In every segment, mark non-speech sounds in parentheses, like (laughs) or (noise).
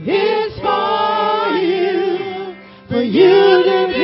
It's for you, for you to be.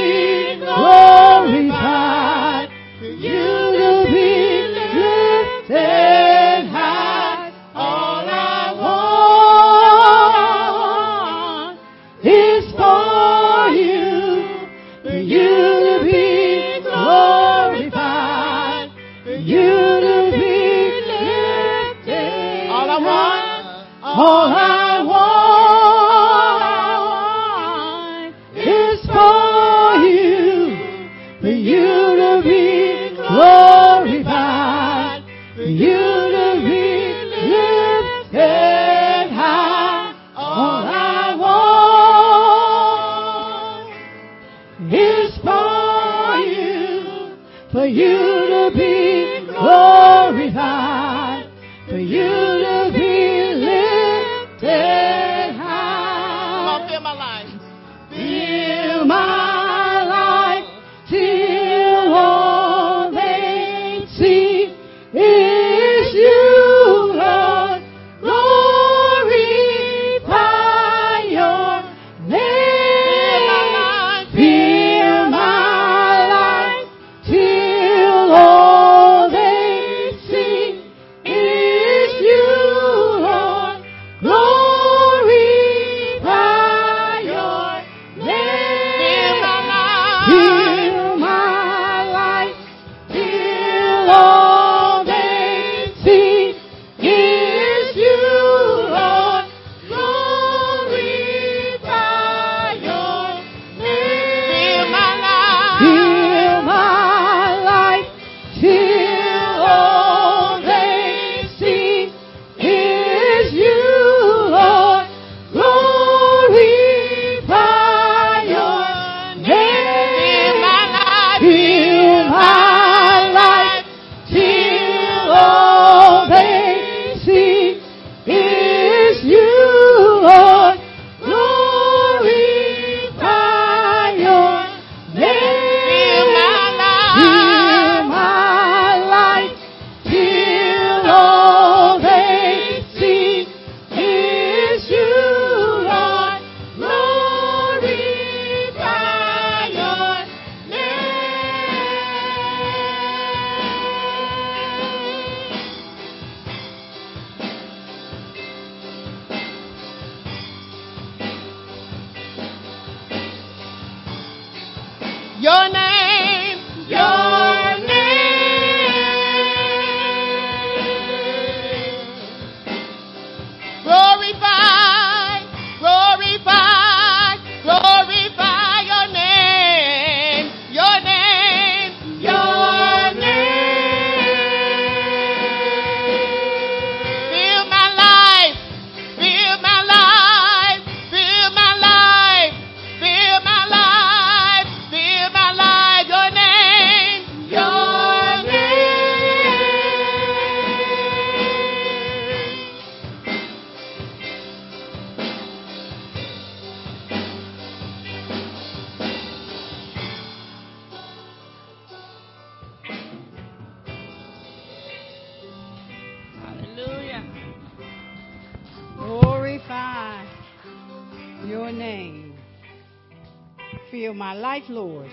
Lord,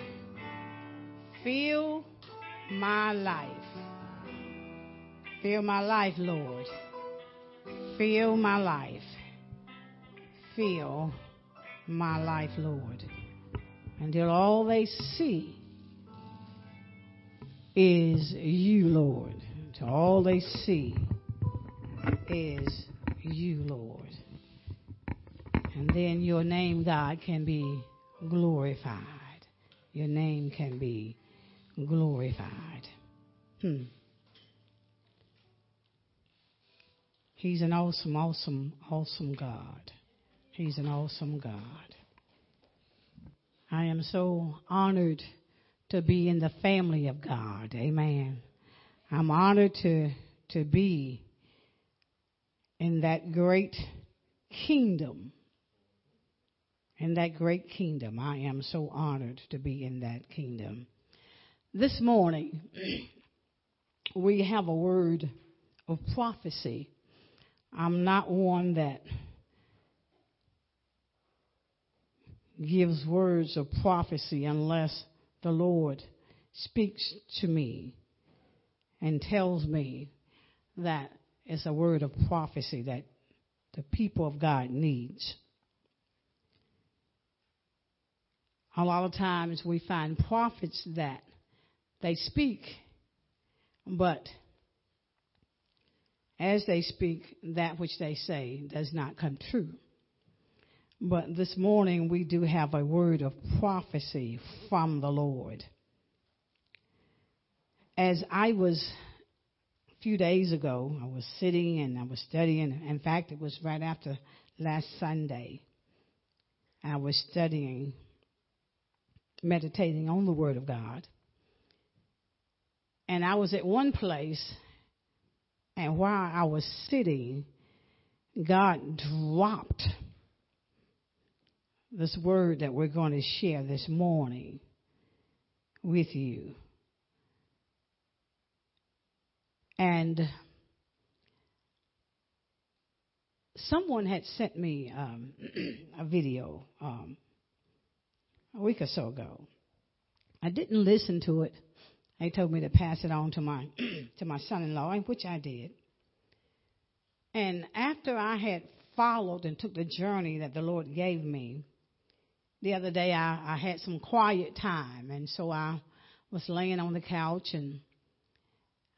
fill my life. Fill my life, Lord. Fill my life. Fill my life, Lord. Until all they see is you, Lord. Until all they see is you, Lord. And then your name, God, can be glorified your name can be glorified. Hmm. He's an awesome, awesome, awesome God. He's an awesome God. I am so honored to be in the family of God. Amen. I'm honored to, to be in that great kingdom in that great kingdom. I am so honored to be in that kingdom. This morning, (clears throat) we have a word of prophecy. I'm not one that gives words of prophecy unless the Lord speaks to me and tells me that it's a word of prophecy that the people of God needs. A lot of times we find prophets that they speak, but as they speak, that which they say does not come true. But this morning we do have a word of prophecy from the Lord. As I was a few days ago, I was sitting and I was studying. In fact, it was right after last Sunday. I was studying, meditating on the Word of God. And I was at one place, and while I was sitting, God dropped this word that we're going to share this morning with you. And someone had sent me um, (clears throat) a video um, a week or so ago. I didn't listen to it. They told me to pass it on to my (clears throat) to my son-in-law, which I did. And after I had followed and took the journey that the Lord gave me, the other day I, I had some quiet time, and so I was laying on the couch and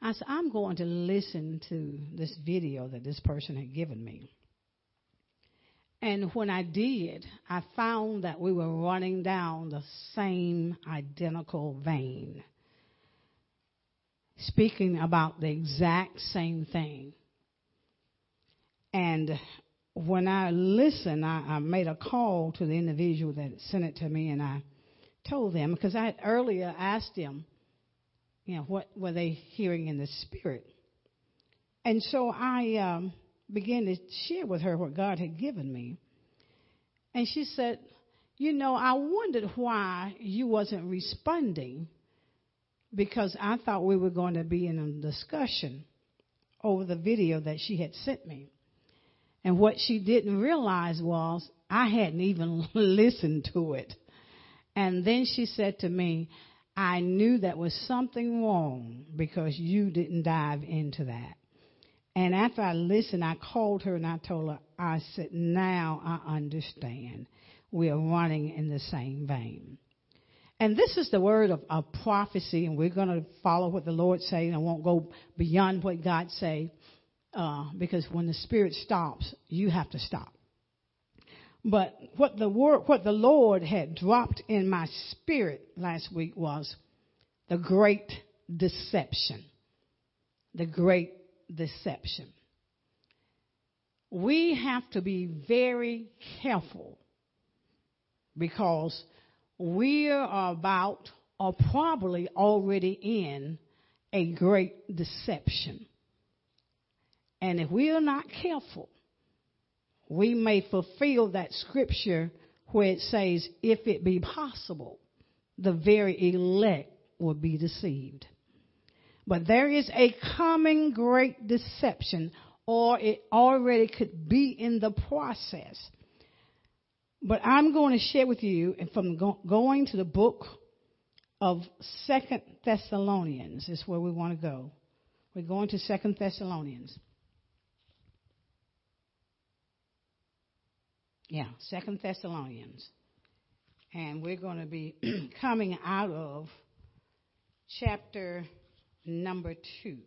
I said, I'm going to listen to this video that this person had given me. And when I did, I found that we were running down the same identical vein, speaking about the exact same thing. And when I listened, I, I made a call to the individual that sent it to me, and I told them because I had earlier asked them, you know, what were they hearing in the spirit, and so I um, began to share with her what God had given me, and she said, "You know, I wondered why you wasn't responding." Because I thought we were going to be in a discussion over the video that she had sent me. And what she didn't realize was I hadn't even (laughs) listened to it. And then she said to me, I knew that was something wrong because you didn't dive into that. And after I listened, I called her and I told her, I said, now I understand. We are running in the same vein. And this is the word of, of prophecy, and we're going to follow what the Lord says and won't go beyond what God says uh, because when the Spirit stops, you have to stop. But what the word, what the Lord had dropped in my spirit last week was the great deception. The great deception. We have to be very careful because we are about or probably already in a great deception. And if we are not careful, we may fulfill that scripture where it says, if it be possible, the very elect will be deceived. But there is a coming great deception, or it already could be in the process. But I'm going to share with you, and from going to the book of Second Thessalonians is where we want to go. We're going to Second Thessalonians. Yeah, Second Thessalonians. And we're going to be (clears throat) coming out of chapter number two.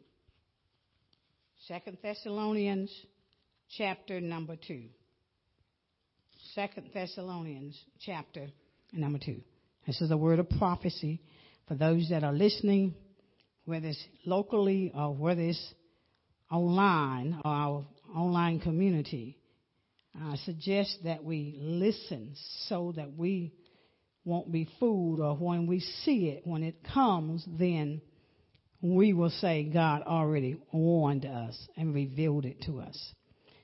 Second Thessalonians, chapter number two. Second Thessalonians, chapter number two. This is a word of prophecy for those that are listening, whether it's locally or whether it's online or our online community. I suggest that we listen so that we won't be fooled, or when we see it, when it comes, then we will say God already warned us and revealed it to us.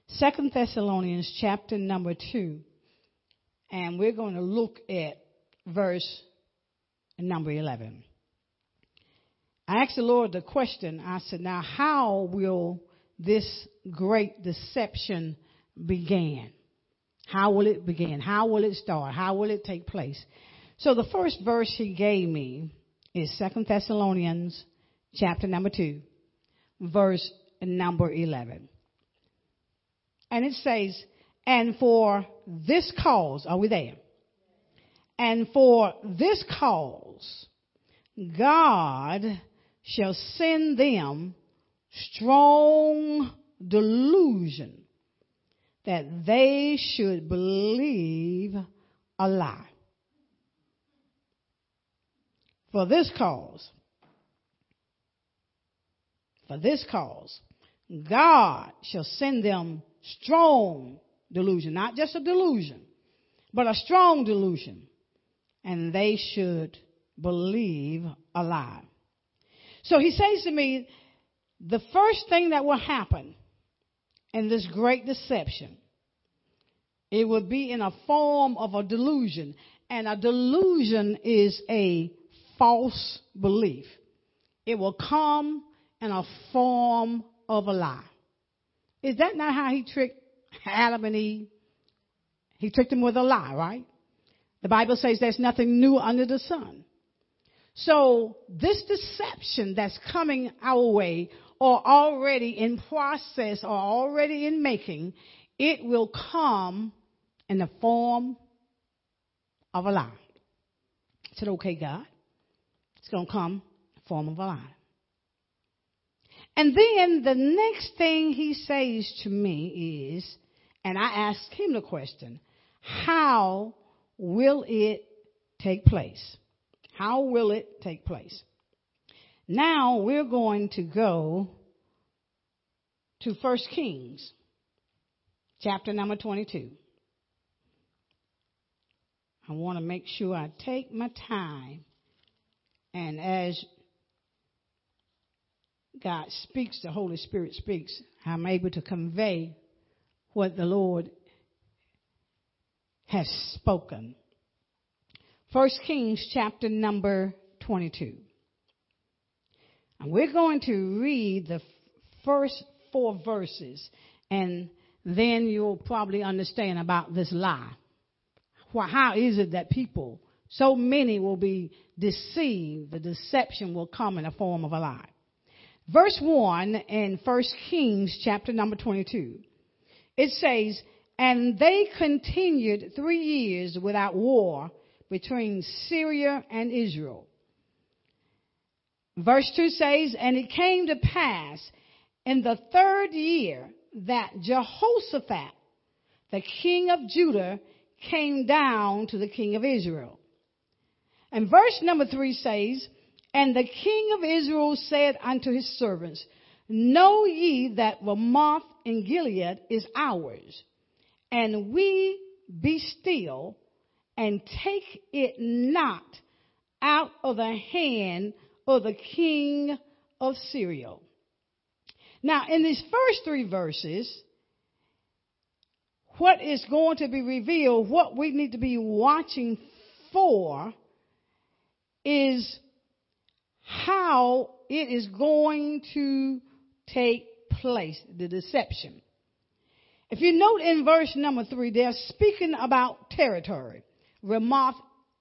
Second Thessalonians chapter number two, and we're going to look at verse number 11. I asked the Lord the question, I said, now how will this great deception begin? How will it begin? How will it start? How will it take place? So the first verse he gave me is Second Thessalonians chapter number 2, verse number 11. And it says, and for this cause, are we there? And for this cause, God shall send them strong delusion that they should believe a lie. For this cause, for this cause, God shall send them strong delusion, not just a delusion, but a strong delusion, and they should believe a lie. So he says to me, the first thing that will happen in this great deception, it will be in a form of a delusion. And a delusion is a false belief. It will come in a form of a lie. Is that not how he tricked Adam and Eve? He tricked them with a lie, right? The Bible says there's nothing new under the sun. So this deception that's coming our way or already in process or already in making, it will come in the form of a lie. I said, okay, God. It's going to come in the form of a lie. And then the next thing he says to me is, and I ask him the question, how will it take place? How will it take place? Now we're going to go to 1 Kings, chapter number 22. I want to make sure I take my time and as God speaks, the Holy Spirit speaks, I'm able to convey what the Lord has spoken. First Kings chapter number 22. And we're going to read the first four verses and then you'll probably understand about this lie. How is it that people, so many will be deceived, the deception will come in the form of a lie. Verse 1 in 1 Kings chapter number 22, it says, And they continued three years without war between Syria and Israel. Verse 2 says, And it came to pass in the third year that Jehoshaphat, the king of Judah, came down to the king of Israel. And verse number 3 says, And the king of Israel said unto his servants, Know ye that Ramoth in Gilead is ours, and we be still and take it not out of the hand of the king of Syria. Now, in these first three verses, what is going to be revealed, what we need to be watching for, is how it is going to take place, the deception. If you note in verse number three, they're speaking about territory. Ramoth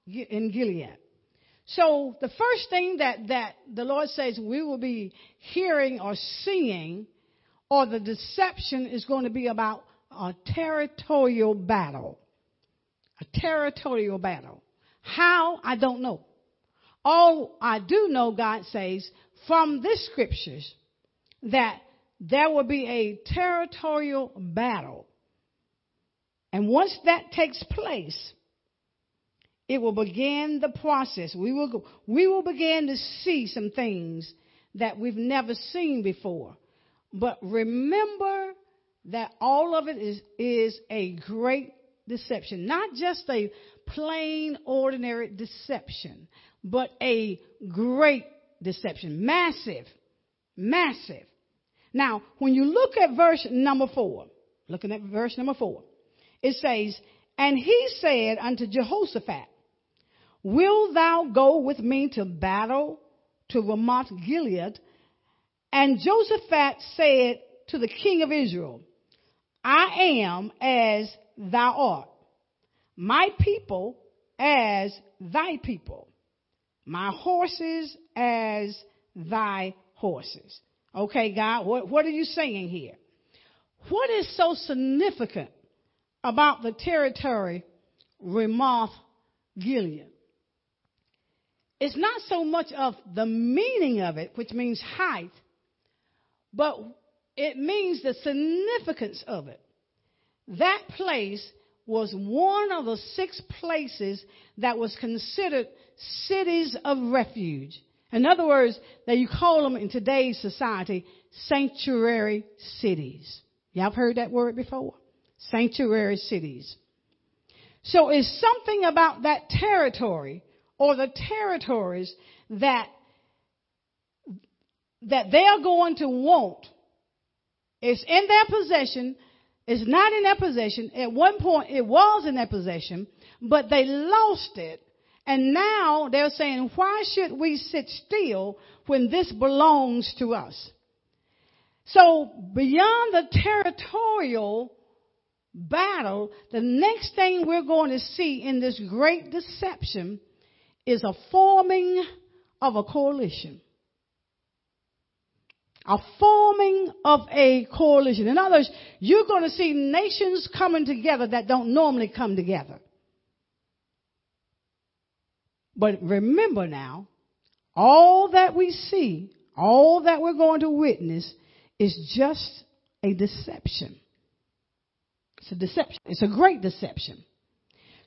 in Gilead. So the first thing that, that the Lord says we will be hearing or seeing or the deception is going to be about a territorial battle. A territorial battle. How? I don't know. All I do know, God says, from this scriptures, that there will be a territorial battle. And once that takes place, it will begin the process. We will, go, we will begin to see some things that we've never seen before. But remember that all of it is, is a great deception. Not just a plain, ordinary deception, but a great deception. Massive. Massive. Now, when you look at verse number four, looking at verse number four, it says, And he said unto Jehoshaphat, Will thou go with me to battle to Ramoth Gilead? And Jehoshaphat said to the king of Israel, I am as thou art, my people as thy people, my horses as thy horses. Okay, God, what, what are you saying here? What is so significant about the territory Ramoth Gilead? It's not so much of the meaning of it, which means height, but it means the significance of it. That place was one of the six places that was considered cities of refuge. In other words, that you call them in today's society sanctuary cities. Y'all heard that word before? Sanctuary cities. So it's something about that territory or the territories that that they're going to want. It's in their possession it's not in their possession. At one point, it was in their possession, but they lost it. And now they're saying, why should we sit still when this belongs to us? So beyond the territorial battle, the next thing we're going to see in this great deception is a forming of a coalition a forming of a coalition. In other words, you're going to see nations coming together that don't normally come together. But remember now, all that we see, all that we're going to witness is just a deception. It's a deception. It's a great deception.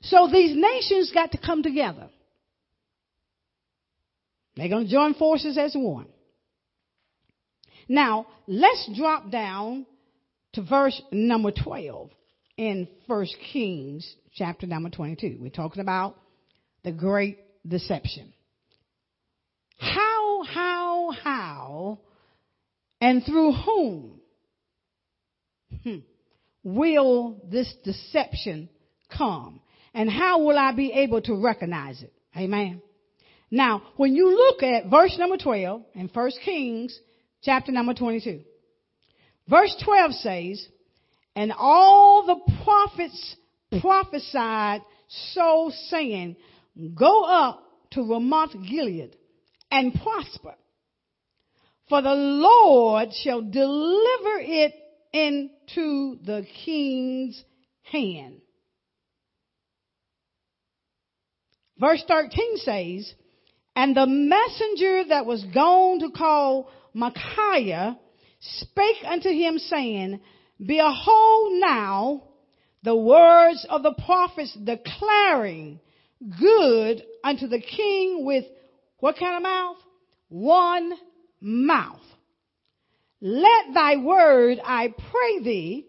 So these nations got to come together. They're going to join forces as one. Now, let's drop down to verse number 12 in 1 Kings chapter number 22. We're talking about the great deception. How, how, how, and through whom hmm, will this deception come? And how will I be able to recognize it? Amen. Now, when you look at verse number 12 in 1 Kings chapter number 22. Verse 12 says, And all the prophets prophesied so saying, Go up to Ramoth Gilead and prosper. For the Lord shall deliver it into the king's hand. Verse 13 says, And the messenger that was gone to call Micaiah spake unto him saying, Behold now the words of the prophets declaring good unto the king with what kind of mouth? One mouth. Let thy word, I pray thee,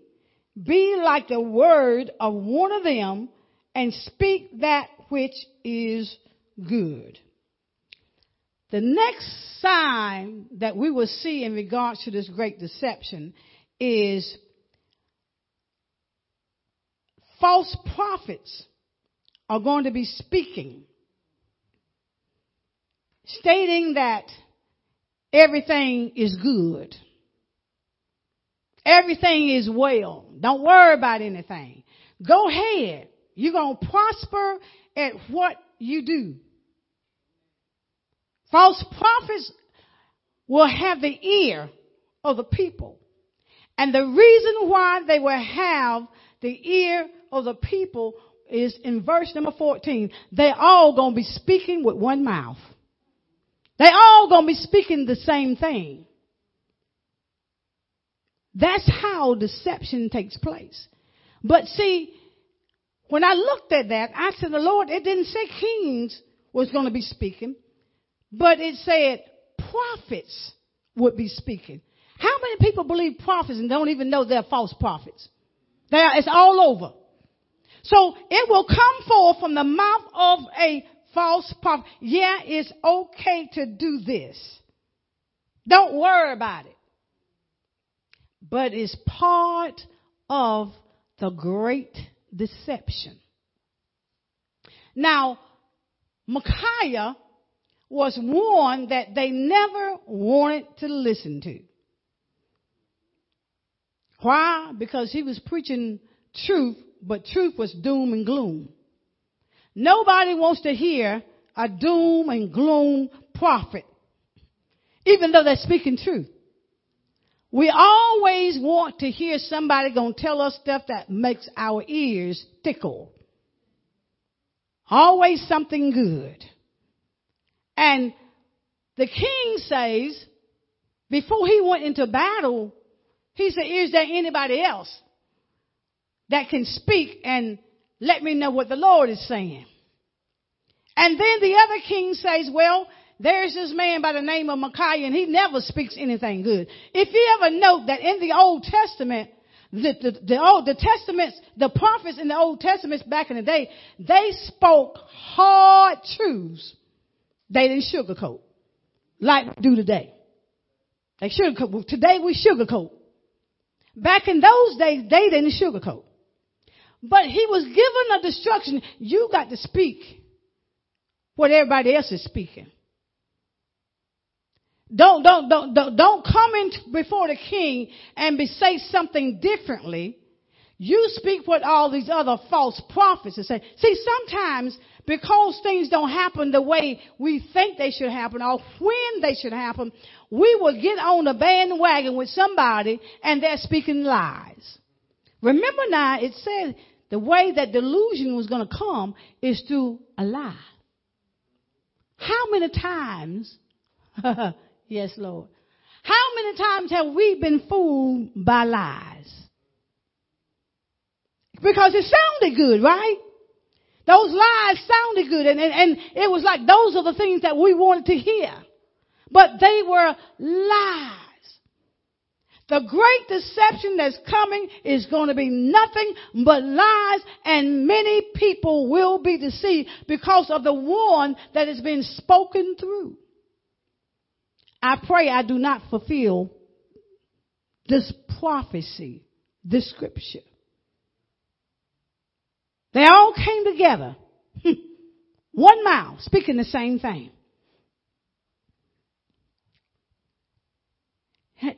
be like the word of one of them and speak that which is good. The next sign that we will see in regards to this great deception is false prophets are going to be speaking, stating that everything is good. Everything is well. Don't worry about anything. Go ahead. You're going to prosper at what you do. False prophets will have the ear of the people. And the reason why they will have the ear of the people is in verse number 14. They all gonna be speaking with one mouth. They all gonna be speaking the same thing. That's how deception takes place. But see, when I looked at that, I said, the Lord, it didn't say kings was going to be speaking. But it said prophets would be speaking. How many people believe prophets and don't even know they're false prophets? There, it's all over. So it will come forth from the mouth of a false prophet. Yeah, it's okay to do this. Don't worry about it. But it's part of the great deception. Now, Micaiah was one that they never wanted to listen to. Why? Because he was preaching truth but truth was doom and gloom. Nobody wants to hear a doom and gloom prophet, even though they're speaking truth. We always want to hear somebody gonna tell us stuff that makes our ears tickle. Always something good. And the king says, before he went into battle, he said, is there anybody else that can speak and let me know what the Lord is saying? And then the other king says, well, there's this man by the name of Micaiah and he never speaks anything good. If you ever note that in the Old Testament, the, the, the Old, the Testaments, the prophets in the Old Testaments back in the day, they spoke hard truths. They didn't sugarcoat like we do today. They sugarcoat. Today we sugarcoat. Back in those days, they didn't sugarcoat. But he was given a destruction. You got to speak what everybody else is speaking. Don't, don't, don't, don't, don't come in before the king and be, say something differently. You speak what all these other false prophets are saying. See, sometimes because things don't happen the way we think they should happen or when they should happen, we will get on the bandwagon with somebody and they're speaking lies. Remember now, it said the way that delusion was going to come is through a lie. How many times (laughs) Yes, Lord. How many times have we been fooled by lies? Because it sounded good, right? Those lies sounded good and, and, and it was like those are the things that we wanted to hear. But they were lies. The great deception that's coming is going to be nothing but lies and many people will be deceived because of the one that has been spoken through. I pray I do not fulfill this prophecy, this scripture. They all came together. (laughs) One mouth, speaking the same thing.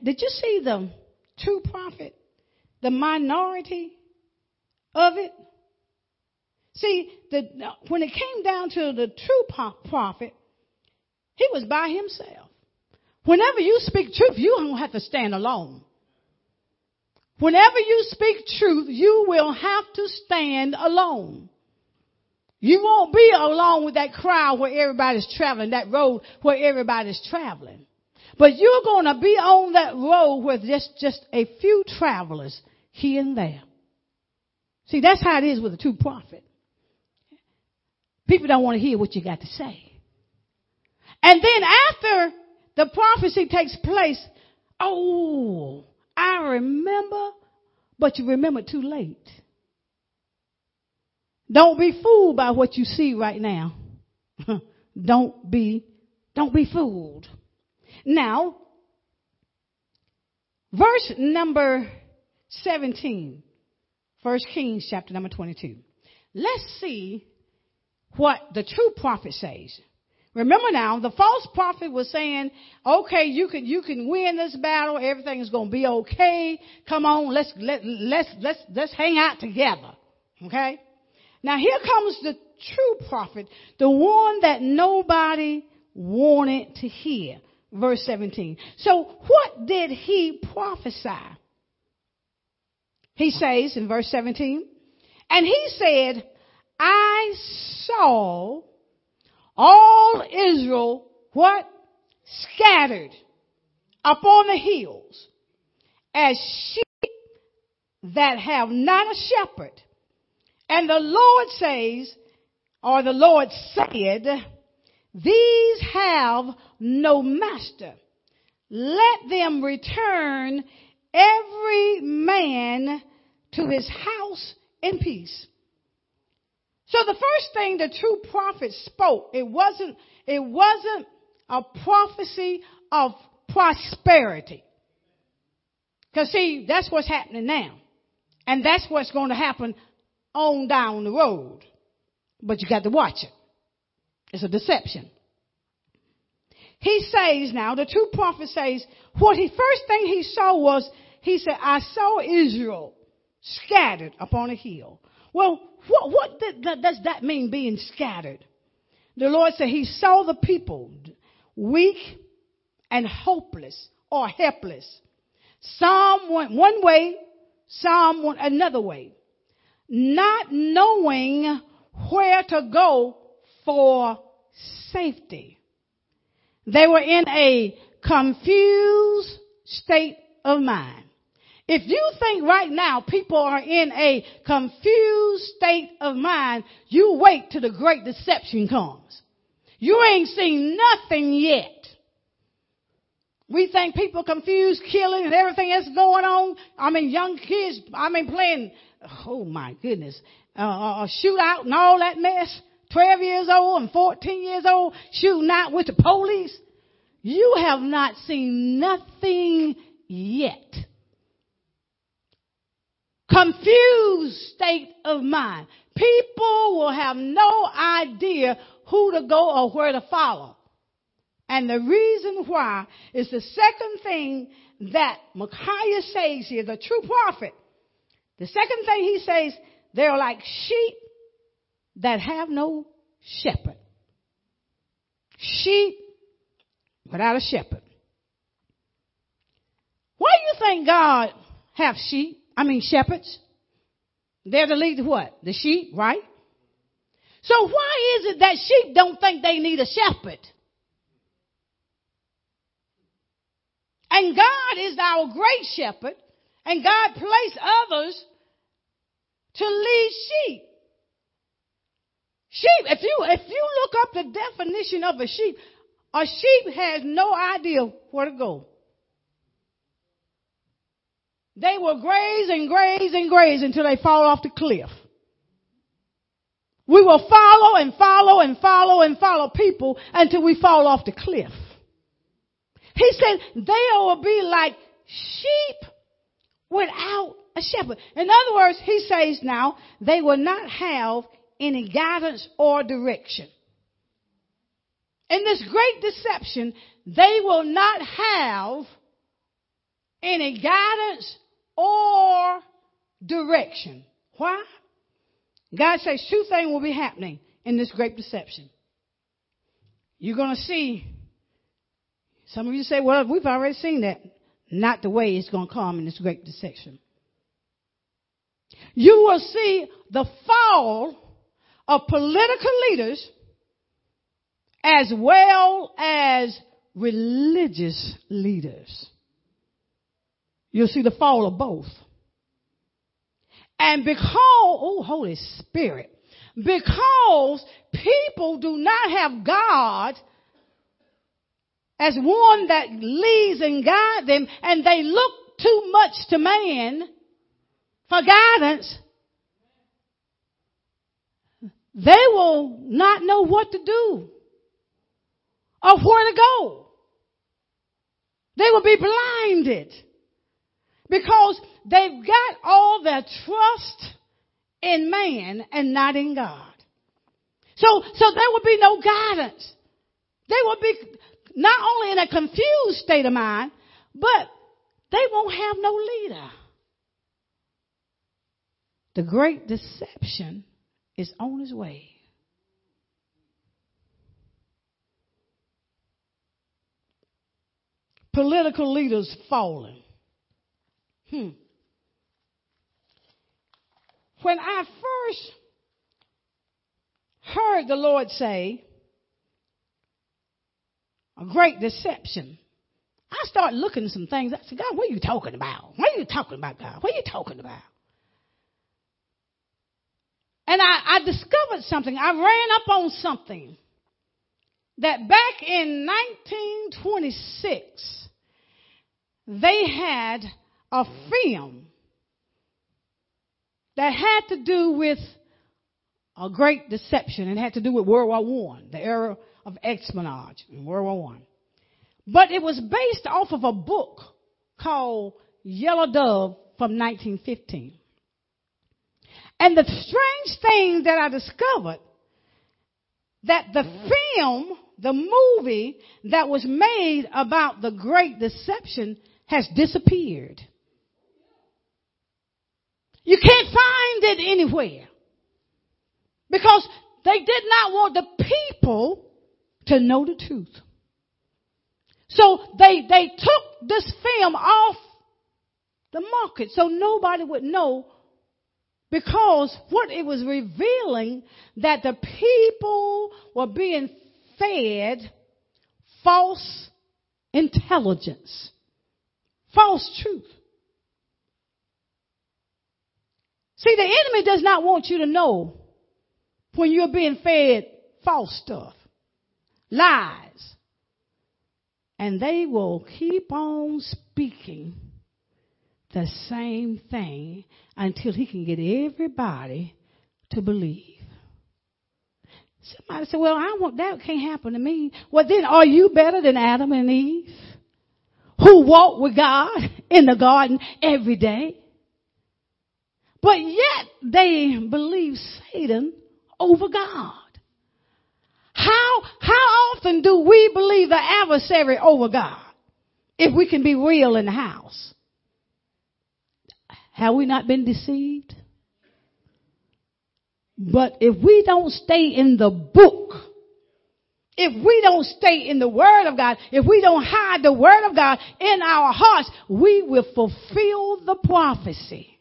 Did you see the true prophet? The minority of it? See, the, when it came down to the true prophet, he was by himself. Whenever you speak truth, you don't have to stand alone. Whenever you speak truth, you will have to stand alone. You won't be alone with that crowd where everybody's traveling, that road where everybody's traveling. But you're going to be on that road with just, just a few travelers here and there. See, that's how it is with a true prophet. People don't want to hear what you got to say. And then after the prophecy takes place. Oh, I remember, but you remember too late. Don't be fooled by what you see right now. (laughs) don't be, don't be fooled. Now, verse number 17, First Kings chapter number 22. Let's see what the true prophet says. Remember now, the false prophet was saying, okay, you can, you can win this battle. Everything is going to be okay. Come on, let's, let, let's, let's, let's hang out together. Okay? Now here comes the true prophet, the one that nobody wanted to hear. Verse 17. So what did he prophesy? He says in verse 17, and he said, I saw all Israel, what? Scattered upon the hills as sheep that have not a shepherd. And the Lord says, or the Lord said, these have no master. Let them return every man to his house in peace. So the first thing the true prophet spoke, it wasn't, it wasn't a prophecy of prosperity. Cause see, that's what's happening now. And that's what's going to happen on down the road. But you got to watch it. It's a deception. He says now, the true prophet says, what he first thing he saw was, he said, I saw Israel scattered upon a hill. Well, what, what th- th- does that mean being scattered? The Lord said he saw the people weak and hopeless or helpless. Some went one way, some went another way. Not knowing where to go for safety. They were in a confused state of mind. If you think right now people are in a confused state of mind, you wait till the great deception comes. You ain't seen nothing yet. We think people confused killing and everything that's going on. I mean, young kids, I mean, playing, oh my goodness, uh, a shootout and all that mess. 12 years old and 14 years old shooting out with the police. You have not seen nothing yet. Confused state of mind. People will have no idea who to go or where to follow. And the reason why is the second thing that Micaiah says here, the true prophet. The second thing he says, they're like sheep that have no shepherd. Sheep without a shepherd. Why do you think God have sheep? I mean shepherds. They're to lead what? The sheep, right? So why is it that sheep don't think they need a shepherd? And God is our great shepherd, and God placed others to lead sheep. Sheep, if you, if you look up the definition of a sheep, a sheep has no idea where to go. They will graze and graze and graze until they fall off the cliff. We will follow and follow and follow and follow people until we fall off the cliff. He said they will be like sheep without a shepherd. In other words, he says now they will not have any guidance or direction. In this great deception, they will not have any guidance or direction. Why? God says two things will be happening in this great deception. You're going to see, some of you say, well, we've already seen that. Not the way it's going to come in this great deception. You will see the fall of political leaders as well as religious leaders. You'll see the fall of both. And because, oh, Holy Spirit, because people do not have God as one that leads and guides them, and they look too much to man for guidance, they will not know what to do or where to go. They will be blinded because they've got all their trust in man and not in God. So, so there will be no guidance. They will be not only in a confused state of mind, but they won't have no leader. The great deception is on its way. Political leaders falling. Hmm. When I first heard the Lord say, a great deception, I started looking at some things. I said, God, what are you talking about? What are you talking about, God? What are you talking about? And I, I discovered something. I ran up on something that back in 1926, they had a film that had to do with a great deception. It had to do with World War One, the era of espionage in World War One. But it was based off of a book called Yellow Dove from 1915. And the strange thing that I discovered that the film, the movie that was made about the great deception has disappeared. You can't find it anywhere. Because they did not want the people to know the truth. So they, they took this film off the market so nobody would know because what it was revealing that the people were being fed false intelligence, false truth. See, the enemy does not want you to know when you're being fed false stuff, lies. And they will keep on speaking the same thing until he can get everybody to believe. Somebody said, well, I want that can't happen to me. Well, then are you better than Adam and Eve who walked with God in the garden every day? But yet they believe Satan over God. How, how often do we believe the adversary over God? If we can be real in the house. Have we not been deceived? But if we don't stay in the book, if we don't stay in the Word of God, if we don't hide the Word of God in our hearts, we will fulfill the prophecy.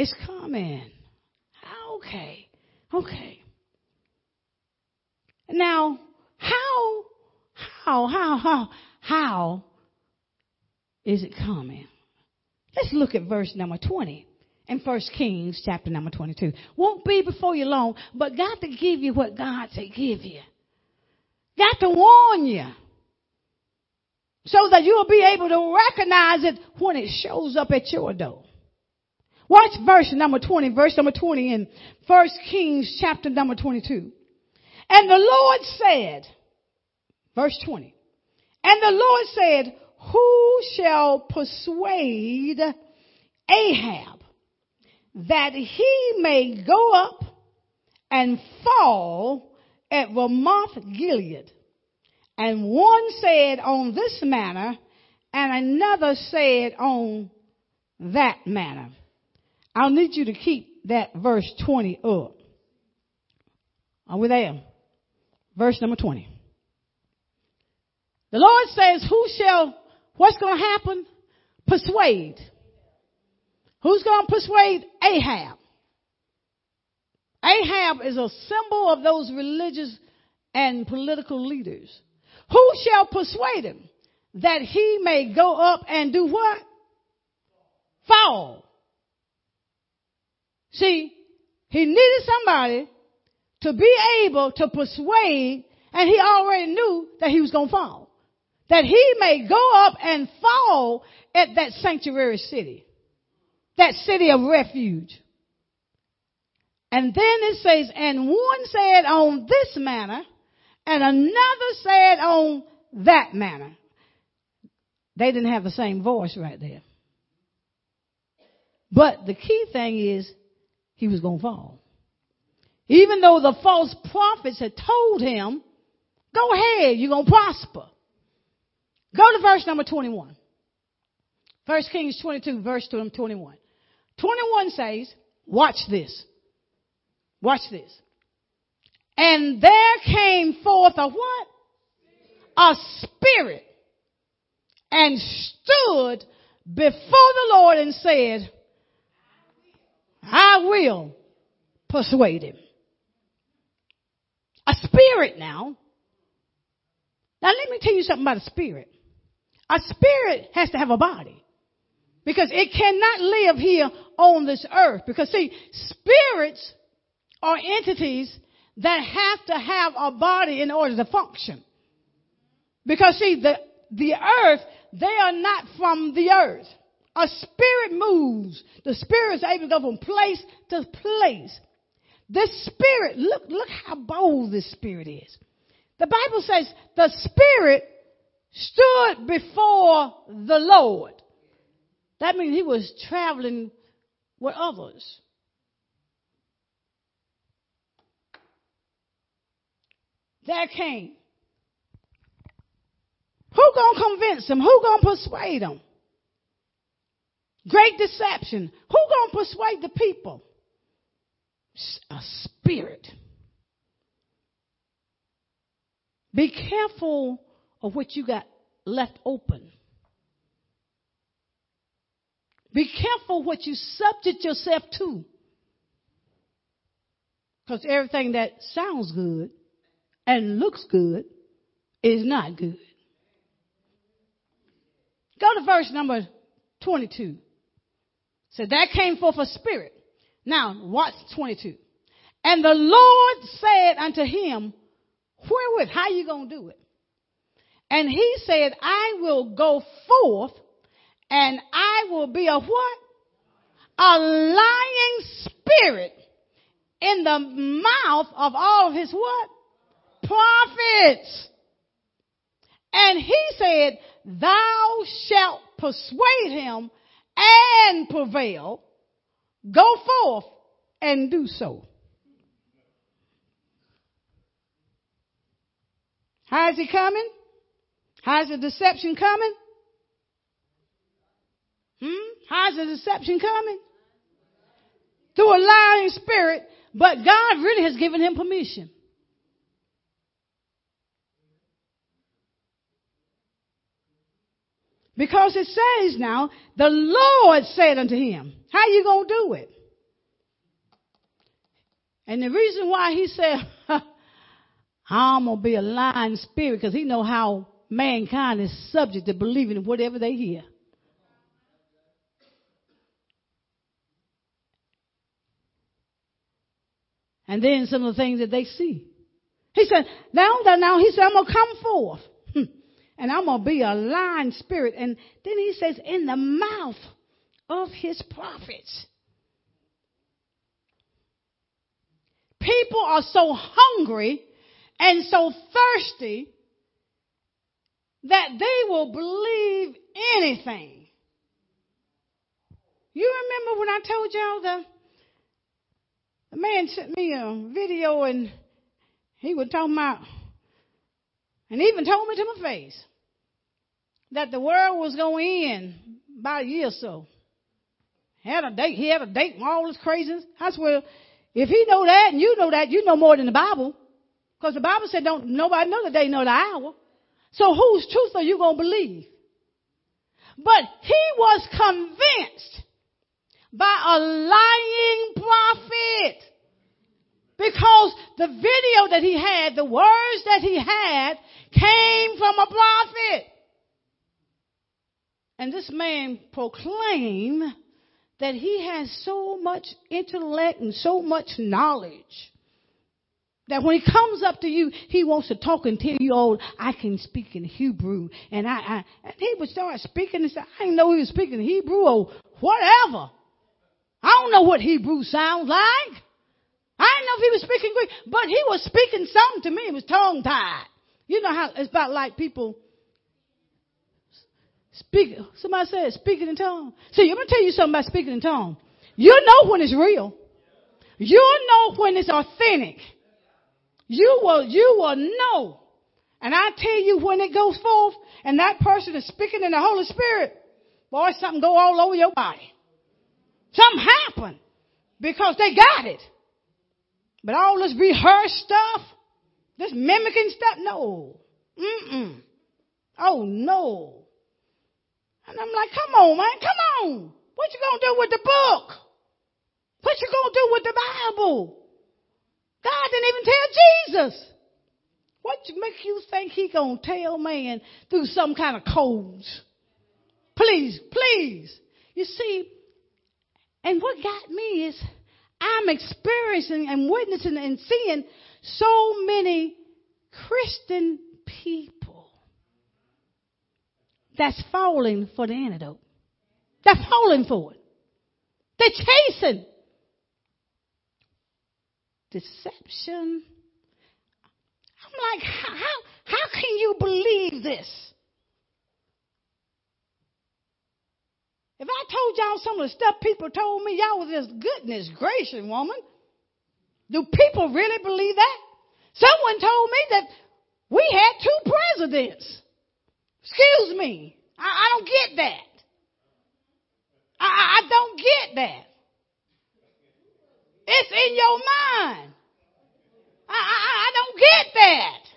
It's coming. Okay. Okay. Now, how, how, how, how, how is it coming? Let's look at verse number 20 in 1 Kings chapter number 22. Won't be before you long, but got to give you what God said give you. Got to warn you. So that you'll be able to recognize it when it shows up at your door. Watch verse number 20, verse number 20 in 1 Kings chapter number 22. And the Lord said, verse 20, and the Lord said, who shall persuade Ahab that he may go up and fall at Ramoth Gilead? And one said on this manner, and another said on that manner. I'll need you to keep that verse 20 up. Are we there? Verse number 20. The Lord says, who shall, what's going to happen? Persuade. Who's going to persuade Ahab? Ahab is a symbol of those religious and political leaders. Who shall persuade him that he may go up and do what? Fall. See, he needed somebody to be able to persuade, and he already knew that he was going to fall. That he may go up and fall at that sanctuary city, that city of refuge. And then it says, and one said on this manner, and another said on that manner. They didn't have the same voice right there. But the key thing is he was going to fall. Even though the false prophets had told him, go ahead, you're going to prosper. Go to verse number 21. First Kings 22, verse 21. 21 says, watch this. Watch this. And there came forth a what? A spirit and stood before the Lord and said, I will persuade him. A spirit now. Now let me tell you something about a spirit. A spirit has to have a body. Because it cannot live here on this earth. Because see, spirits are entities that have to have a body in order to function. Because see, the, the earth, they are not from the earth. A spirit moves. The spirit is able to go from place to place. This spirit, look, look how bold this spirit is. The Bible says the spirit stood before the Lord. That means he was traveling with others. There came. Who gonna convince him? Who gonna persuade him? Great deception. Who gonna persuade the people? a spirit. Be careful of what you got left open. Be careful what you subject yourself to. Because everything that sounds good and looks good is not good. Go to verse number 22. So that came forth a spirit. Now, watch 22. And the Lord said unto him, Wherewith? How you going to do it? And he said, I will go forth and I will be a what? A lying spirit in the mouth of all of his what? Prophets. And he said, thou shalt persuade him and prevail. Go forth and do so. How is he coming? How's the deception coming? Hmm? How's the deception coming? Through a lying spirit, but God really has given him permission. Because it says now, the Lord said unto him, how you to do it? And the reason why he said, (laughs) I'm to be a lying spirit, because he know how mankind is subject to believing in whatever they hear. And then some of the things that they see. He said, now, that now, he said, I'm to come forth. And I'm going to be a lying spirit. And then he says, in the mouth of his prophets. People are so hungry and so thirsty that they will believe anything. You remember when I told y'all the, the man sent me a video and he was talking about, and even told me to my face, that the world was going to end about a year or so. Had a date, he had a date and all this craziness. I swear, if he know that and you know that, you know more than the Bible. Because the Bible said don't nobody know the day nor the hour. So whose truth are you going to believe? But he was convinced by a lying prophet. Because the video that he had, the words that he had, came from a prophet. And this man proclaimed that he has so much intellect and so much knowledge that when he comes up to you, he wants to talk and tell you, oh, I can speak in Hebrew. And I, I and he would start speaking and say, I didn't know he was speaking Hebrew or whatever. I don't know what Hebrew sounds like. I didn't know if he was speaking Greek, but he was speaking something to me. He was tongue tied. You know how it's about like people speak. Somebody said speaking in tongues. See, I'm gonna tell you something about speaking in tongues. You know when it's real. You know when it's authentic. You will, you will know. And I tell you when it goes forth and that person is speaking in the Holy Spirit, boy, something go all over your body. Something happened because they got it. But all this rehearsed stuff, this mimicking stuff, no. Mm-mm. Oh no. And I'm like, come on, man, come on. What you gonna do with the book? What you gonna do with the Bible? God didn't even tell Jesus. What make you think he gonna tell man through some kind of codes? Please, please. You see, and what got me is I'm experiencing and witnessing and seeing so many Christian people that's falling for the antidote. They're falling for it. They're chasing deception. I'm like, how, how how can you believe this? If I told y'all some of the stuff people told me, y'all was just goodness gracious, woman. Do people really believe that? Someone told me that we had two presidents. Excuse me. I, I don't get that. I, I don't get that. It's in your mind. I, I, I don't get that.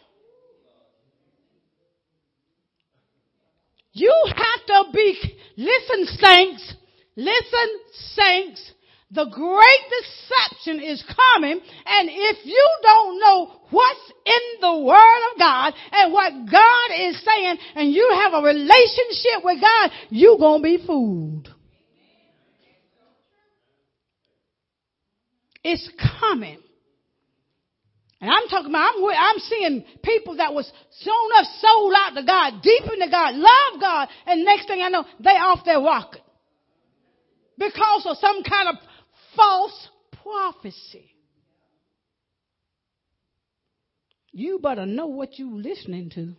You have to be, listen saints, listen saints, the great deception is coming and if you don't know what's in the Word of God and what God is saying and you have a relationship with God, you're gonna be fooled. It's coming. And I'm talking about, I'm, I'm seeing people that was shown up, sold out to God, deep into God, love God, and next thing I know, they off their rocket. Because of some kind of false prophecy. You better know what you're listening to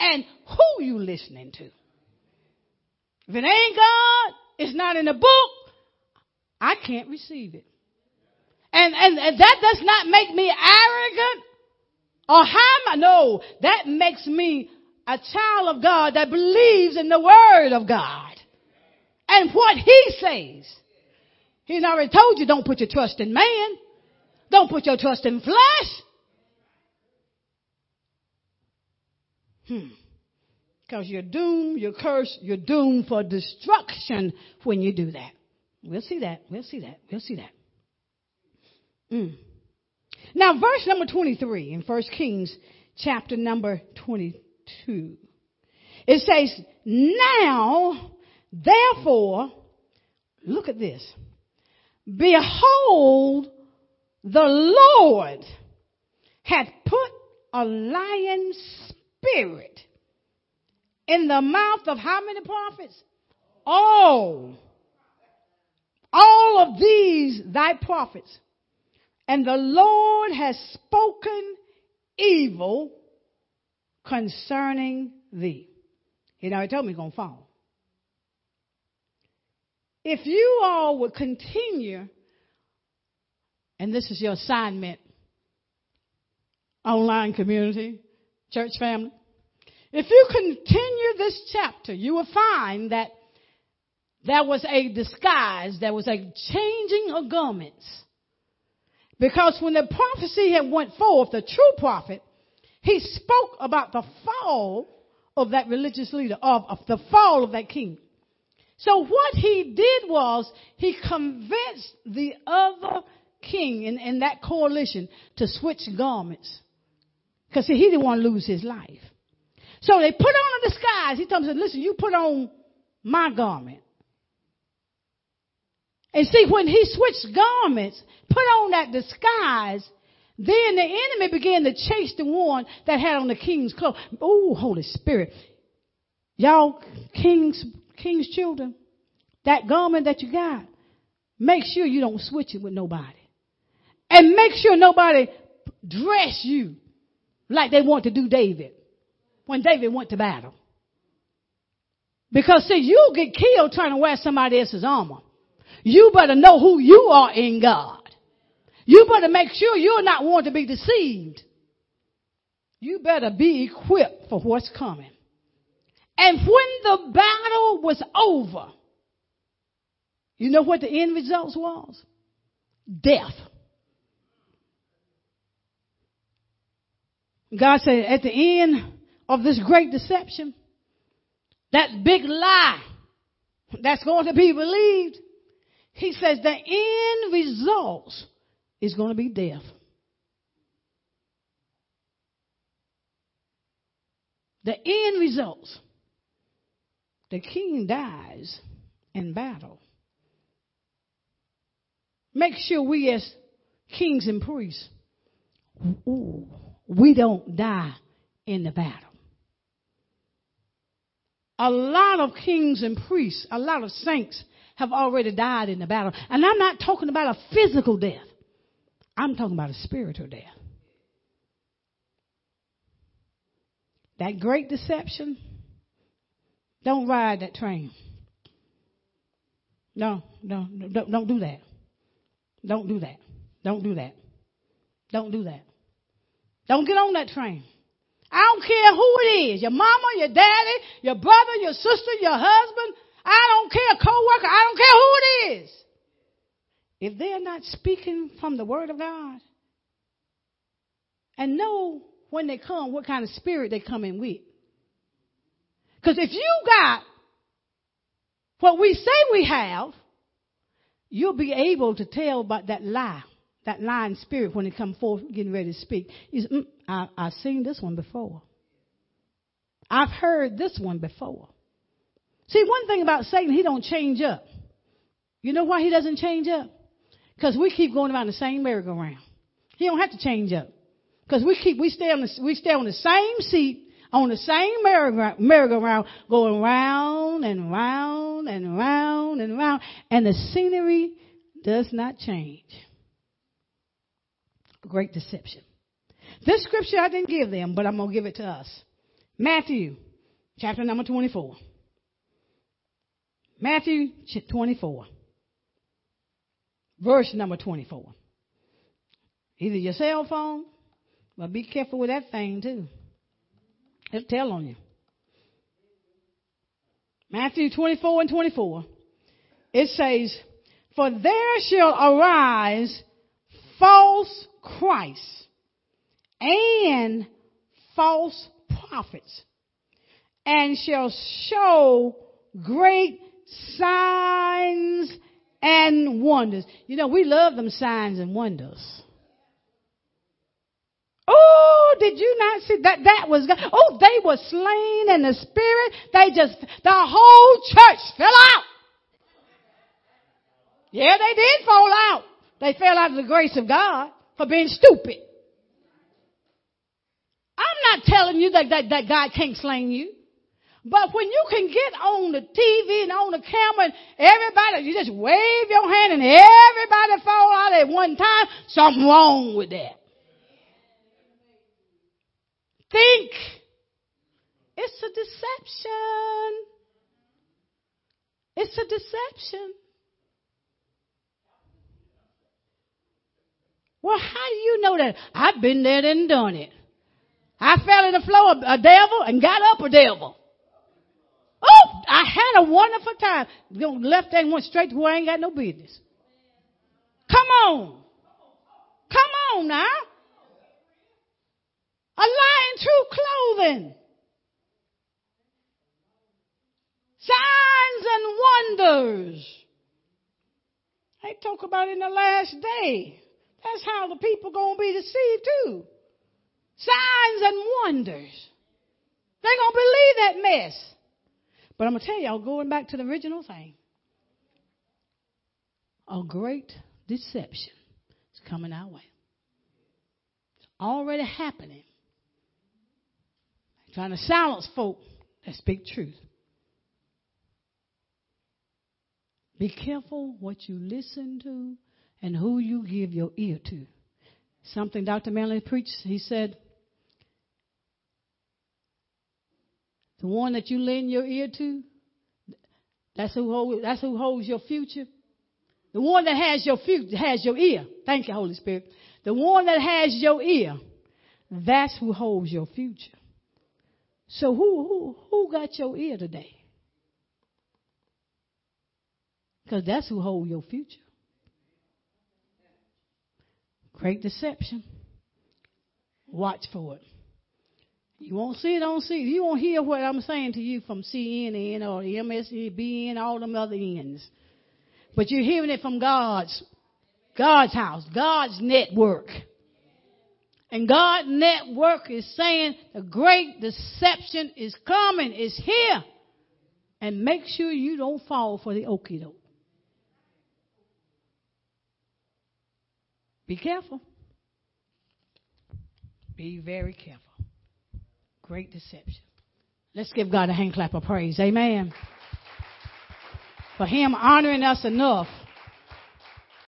and who you listening to. If it ain't God, it's not in the book, I can't receive it. And, and, and that does not make me arrogant or high. No, that makes me a child of God that believes in the word of God and what he says. He's already told you don't put your trust in man. Don't put your trust in flesh. Hmm. Because you're doomed, you're cursed, you're doomed for destruction when you do that. We'll see that. We'll see that. We'll see that. Mm. Now, verse number 23 in 1 Kings chapter number 22. It says, Now, therefore, look at this. Behold, the Lord hath put a lion spirit in the mouth of how many prophets? All. All of these thy prophets and the Lord has spoken evil concerning thee. He already told me he's going to fall. If you all would continue, and this is your assignment, online community, church family, if you continue this chapter, you will find that there was a disguise, there was a changing of garments because when the prophecy had went forth, the true prophet, he spoke about the fall of that religious leader, of, of the fall of that king. So what he did was he convinced the other king in, in that coalition to switch garments. Because he didn't want to lose his life. So they put on a disguise. He told them, listen, you put on my garment. And see, when he switched garments, put on that disguise, then the enemy began to chase the one that had on the king's clothes. Oh, Holy Spirit. Y'all, king's, king's children, that garment that you got, make sure you don't switch it with nobody. And make sure nobody dress you like they want to do David when David went to battle. Because see, you'll get killed trying to wear somebody else's armor. You better know who you are in God. You better make sure you're not one to be deceived. You better be equipped for what's coming. And when the battle was over, you know what the end result was? Death. God said at the end of this great deception, that big lie that's going to be believed, he says the end result is going to be death. The end results. The king dies in battle. Make sure we as kings and priests, we don't die in the battle. A lot of kings and priests, a lot of saints have already died in the battle. And I'm not talking about a physical death. I'm talking about a spiritual death. That great deception, don't ride that train. No, no, don't, don't do that. Don't do that. Don't do that. Don't do that. Don't get on that train. I don't care who it is your mama, your daddy, your brother, your sister, your husband, I don't care, co-worker, I don't care who it is. if they're not speaking from the Word of God and know when they come what kind of spirit they come in with. Because if you got what we say we have, you'll be able to tell about that lie, that lying spirit when it come forth getting ready to speak. You say, mm, I, I've seen this one before. I've heard this one before. See, one thing about Satan, he don't change up. You know why he doesn't change up? Because we keep going around the same merry-go-round. He don't have to change up. Because we keep, we stay on the, we stay on the same seat, on the same merry-go-round, going round and round and round and round, and the scenery does not change. Great deception. This scripture I didn't give them, but I'm going to give it to us. Matthew, chapter number 24. Matthew 24 verse number 24. Either your cell phone, but be careful with that thing too. It'll tell on you. Matthew 24 and 24. It says, For there shall arise false Christs and false prophets, and shall show great signs and wonders. You know, we love them signs and wonders. Oh, did you not see that? That was God. Oh, they were slain in the spirit. They just, the whole church fell out. Yeah, they did fall out. They fell out of the grace of God for being stupid. I'm not telling you that, that, that God can't slay you. But when you can get on the TV and on the camera and everybody, you just wave your hand and everybody fall out at one time, something wrong with that. Think. It's a deception. It's a deception. Well, how do you know that? I've been there and done it. I fell in the floor a devil and got up a devil. Oh, I had a wonderful time. Left and went straight to where I ain't got no business. Come on. Come on now. A lie in true clothing. Signs and wonders. They talk about in the last day. That's how the people gonna be deceived too. Signs and wonders. They gonna believe that mess. But I'm going to tell y'all, going back to the original thing, a great deception is coming our way. It's already happening. Trying to silence folk that speak truth. Be careful what you listen to and who you give your ear to. Something Dr. Manley preached, he said, The one that you lend your ear to, that's who, hold, that's who holds your future. The one that has your future, has your ear. Thank you, Holy Spirit. The one that has your ear, that's who holds your future. So who, who, who got your ear today? Because that's who hold your future. Great deception. Watch for it. You won't see it on see. You won't hear what I'm saying to you from CNN or MSNBC, all them other ends. But you're hearing it from God's, God's house, God's network. And God network is saying the great deception is coming, is here. And make sure you don't fall for the okie doke. Be careful. Be very careful. Great deception. Let's give God a hand clap of praise. Amen. For Him honoring us enough